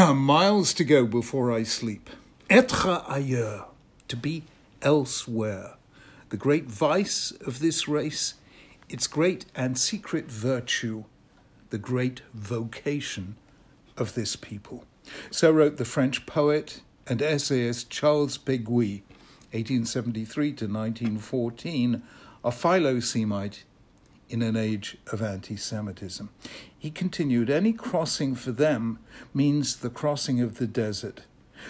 Miles to go before I sleep. Être ailleurs, to be elsewhere. The great vice of this race, its great and secret virtue, the great vocation of this people. So wrote the French poet and essayist Charles Péguy, 1873 to 1914, a Philosemite in an age of anti Semitism. He continued Any crossing for them means the crossing of the desert.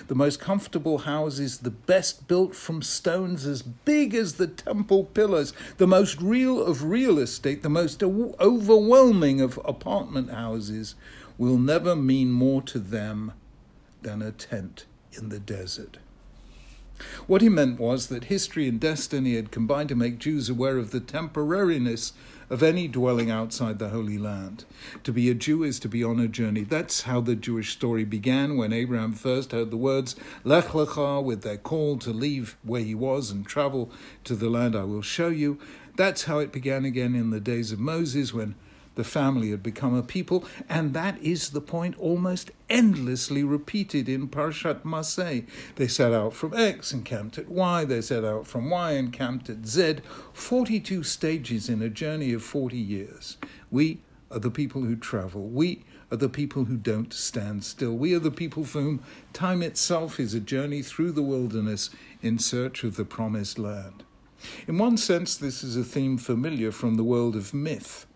The most comfortable houses, the best built from stones as big as the temple pillars, the most real of real estate, the most overwhelming of apartment houses, will never mean more to them than a tent in the desert. What he meant was that history and destiny had combined to make Jews aware of the temporariness of any dwelling outside the Holy Land. To be a Jew is to be on a journey. That's how the Jewish story began when Abraham first heard the words Lech Lecha with their call to leave where he was and travel to the land I will show you. That's how it began again in the days of Moses when the family had become a people, and that is the point almost endlessly repeated in Parshat Masei. They set out from X and camped at Y, they set out from Y and camped at Z, 42 stages in a journey of 40 years. We are the people who travel. We are the people who don't stand still. We are the people for whom time itself is a journey through the wilderness in search of the promised land. In one sense, this is a theme familiar from the world of myth.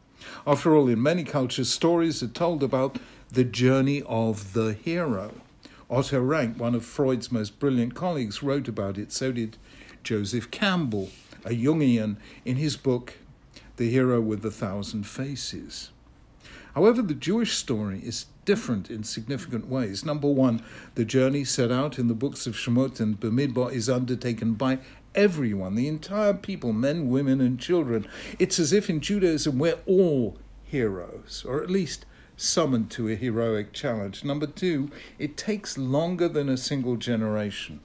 After all, in many cultures, stories are told about the journey of the hero. Otto Rank, one of Freud's most brilliant colleagues, wrote about it. So did Joseph Campbell, a Jungian, in his book The Hero with a Thousand Faces. However, the Jewish story is different in significant ways. Number one, the journey set out in the books of Shemot and Bamidbar is undertaken by everyone, the entire people, men, women, and children. It's as if in Judaism we're all heroes, or at least summoned to a heroic challenge. Number two, it takes longer than a single generation.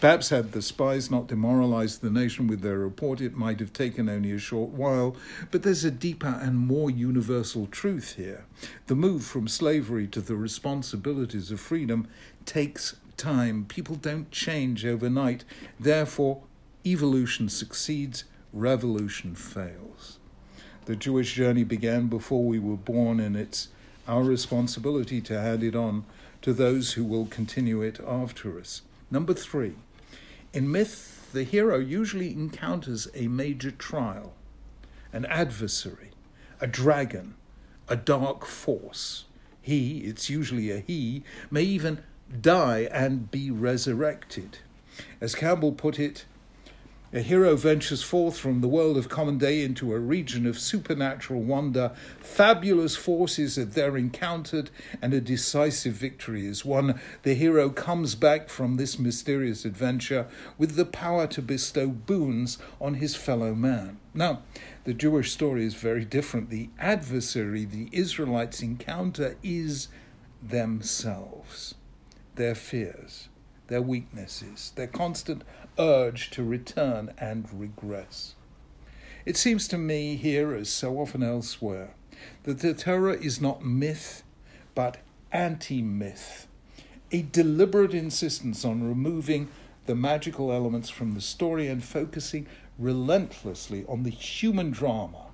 Perhaps had the spies not demoralized the nation with their report, it might have taken only a short while, but there's a deeper and more universal truth here. The move from slavery to the responsibilities of freedom takes time. People don't change overnight. Therefore, Evolution succeeds, revolution fails. The Jewish journey began before we were born, and it's our responsibility to hand it on to those who will continue it after us. Number three, in myth, the hero usually encounters a major trial, an adversary, a dragon, a dark force. He, it's usually a he, may even die and be resurrected. As Campbell put it, a hero ventures forth from the world of common day into a region of supernatural wonder. Fabulous forces are there encountered, and a decisive victory is won. The hero comes back from this mysterious adventure with the power to bestow boons on his fellow man. Now, the Jewish story is very different. The adversary the Israelites encounter is themselves, their fears, their weaknesses, their constant urge to return and regress. It seems to me, here as so often elsewhere, that the Torah is not myth, but anti myth, a deliberate insistence on removing the magical elements from the story and focusing relentlessly on the human drama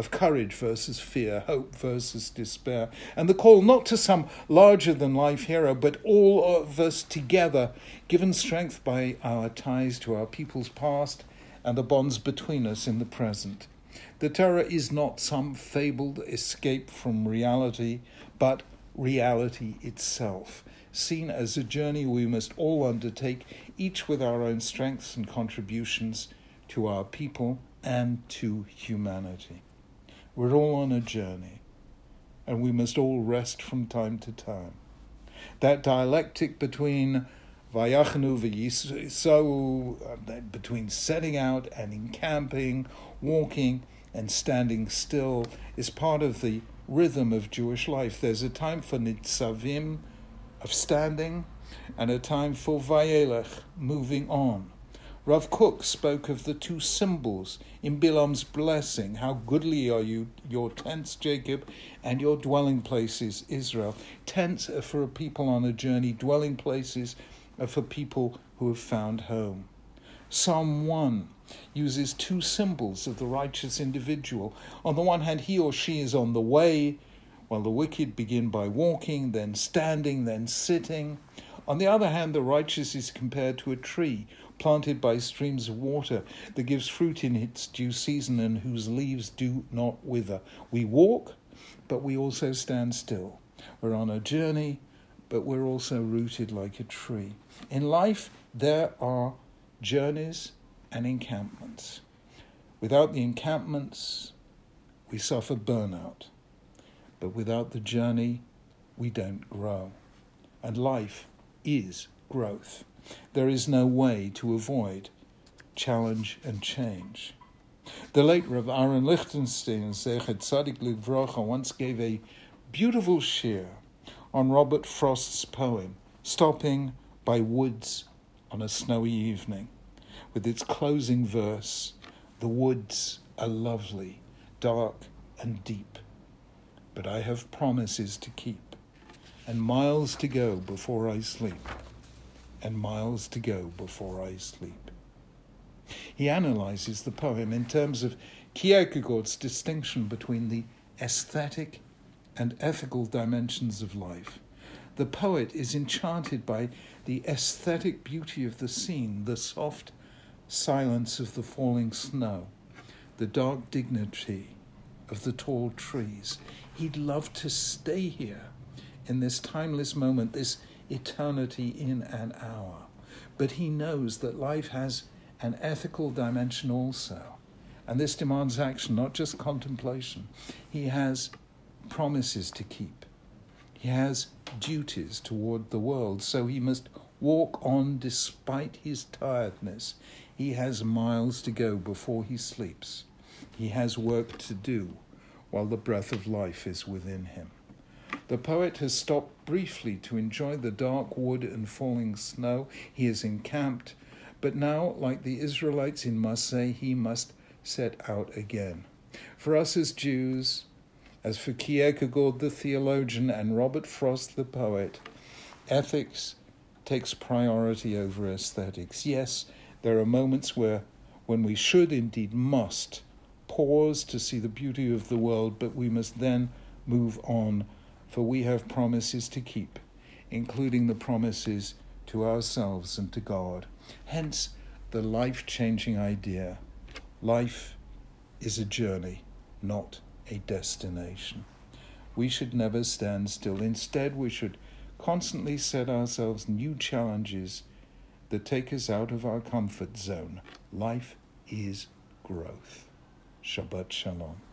of courage versus fear, hope versus despair, and the call not to some larger than life hero, but all of us together, given strength by our ties to our people's past and the bonds between us in the present. The Torah is not some fabled escape from reality, but reality itself, seen as a journey we must all undertake, each with our own strengths and contributions to our people and to humanity. We're all on a journey, and we must all rest from time to time. That dialectic between Vayachnu uh, between setting out and encamping, walking and standing still, is part of the rhythm of Jewish life. There's a time for nitzavim, of standing, and a time for vayelech, moving on. Rav Kook spoke of the two symbols in Bilam's blessing. How goodly are you, your tents, Jacob, and your dwelling places, Israel. Tents are for a people on a journey, dwelling places are for people who have found home. Psalm 1 uses two symbols of the righteous individual. On the one hand, he or she is on the way, while the wicked begin by walking, then standing, then sitting. On the other hand, the righteous is compared to a tree planted by streams of water that gives fruit in its due season and whose leaves do not wither. We walk, but we also stand still. We're on a journey, but we're also rooted like a tree. In life, there are journeys and encampments. Without the encampments, we suffer burnout. But without the journey, we don't grow. And life is growth. There is no way to avoid challenge and change. The late Rav Aaron Lichtenstein, Zecher Tzadik Livrocha, once gave a beautiful shiur on Robert Frost's poem, Stopping by Woods on a Snowy Evening, with its closing verse The woods are lovely, dark and deep, but I have promises to keep, and miles to go before I sleep, and miles to go before I sleep. He analyzes the poem in terms of Kierkegaard's distinction between the aesthetic and ethical dimensions of life. The poet is enchanted by the aesthetic beauty of the scene, the soft silence of the falling snow, the dark dignity of the tall trees. He'd love to stay here in this timeless moment, this eternity in an hour. But he knows that life has an ethical dimension also. And this demands action, not just contemplation. He has promises to keep. He has duties toward the world, so he must walk on despite his tiredness. He has miles to go before he sleeps. He has work to do while the breath of life is within him. The poet has stopped briefly to enjoy the dark wood and falling snow. He is encamped, but now, like the Israelites in Masei, he must set out again. For us as Jews, as for Kierkegaard the theologian and Robert Frost the poet, ethics takes priority over aesthetics. Yes, there are moments where, when we should, indeed must, pause to see the beauty of the world, but we must then move on, for we have promises to keep, including the promises to ourselves and to God. Hence, the life changing idea life is a journey, not a destination. We should never stand still. Instead, we should constantly set ourselves new challenges that take us out of our comfort zone. Life is growth. Shabbat Shalom.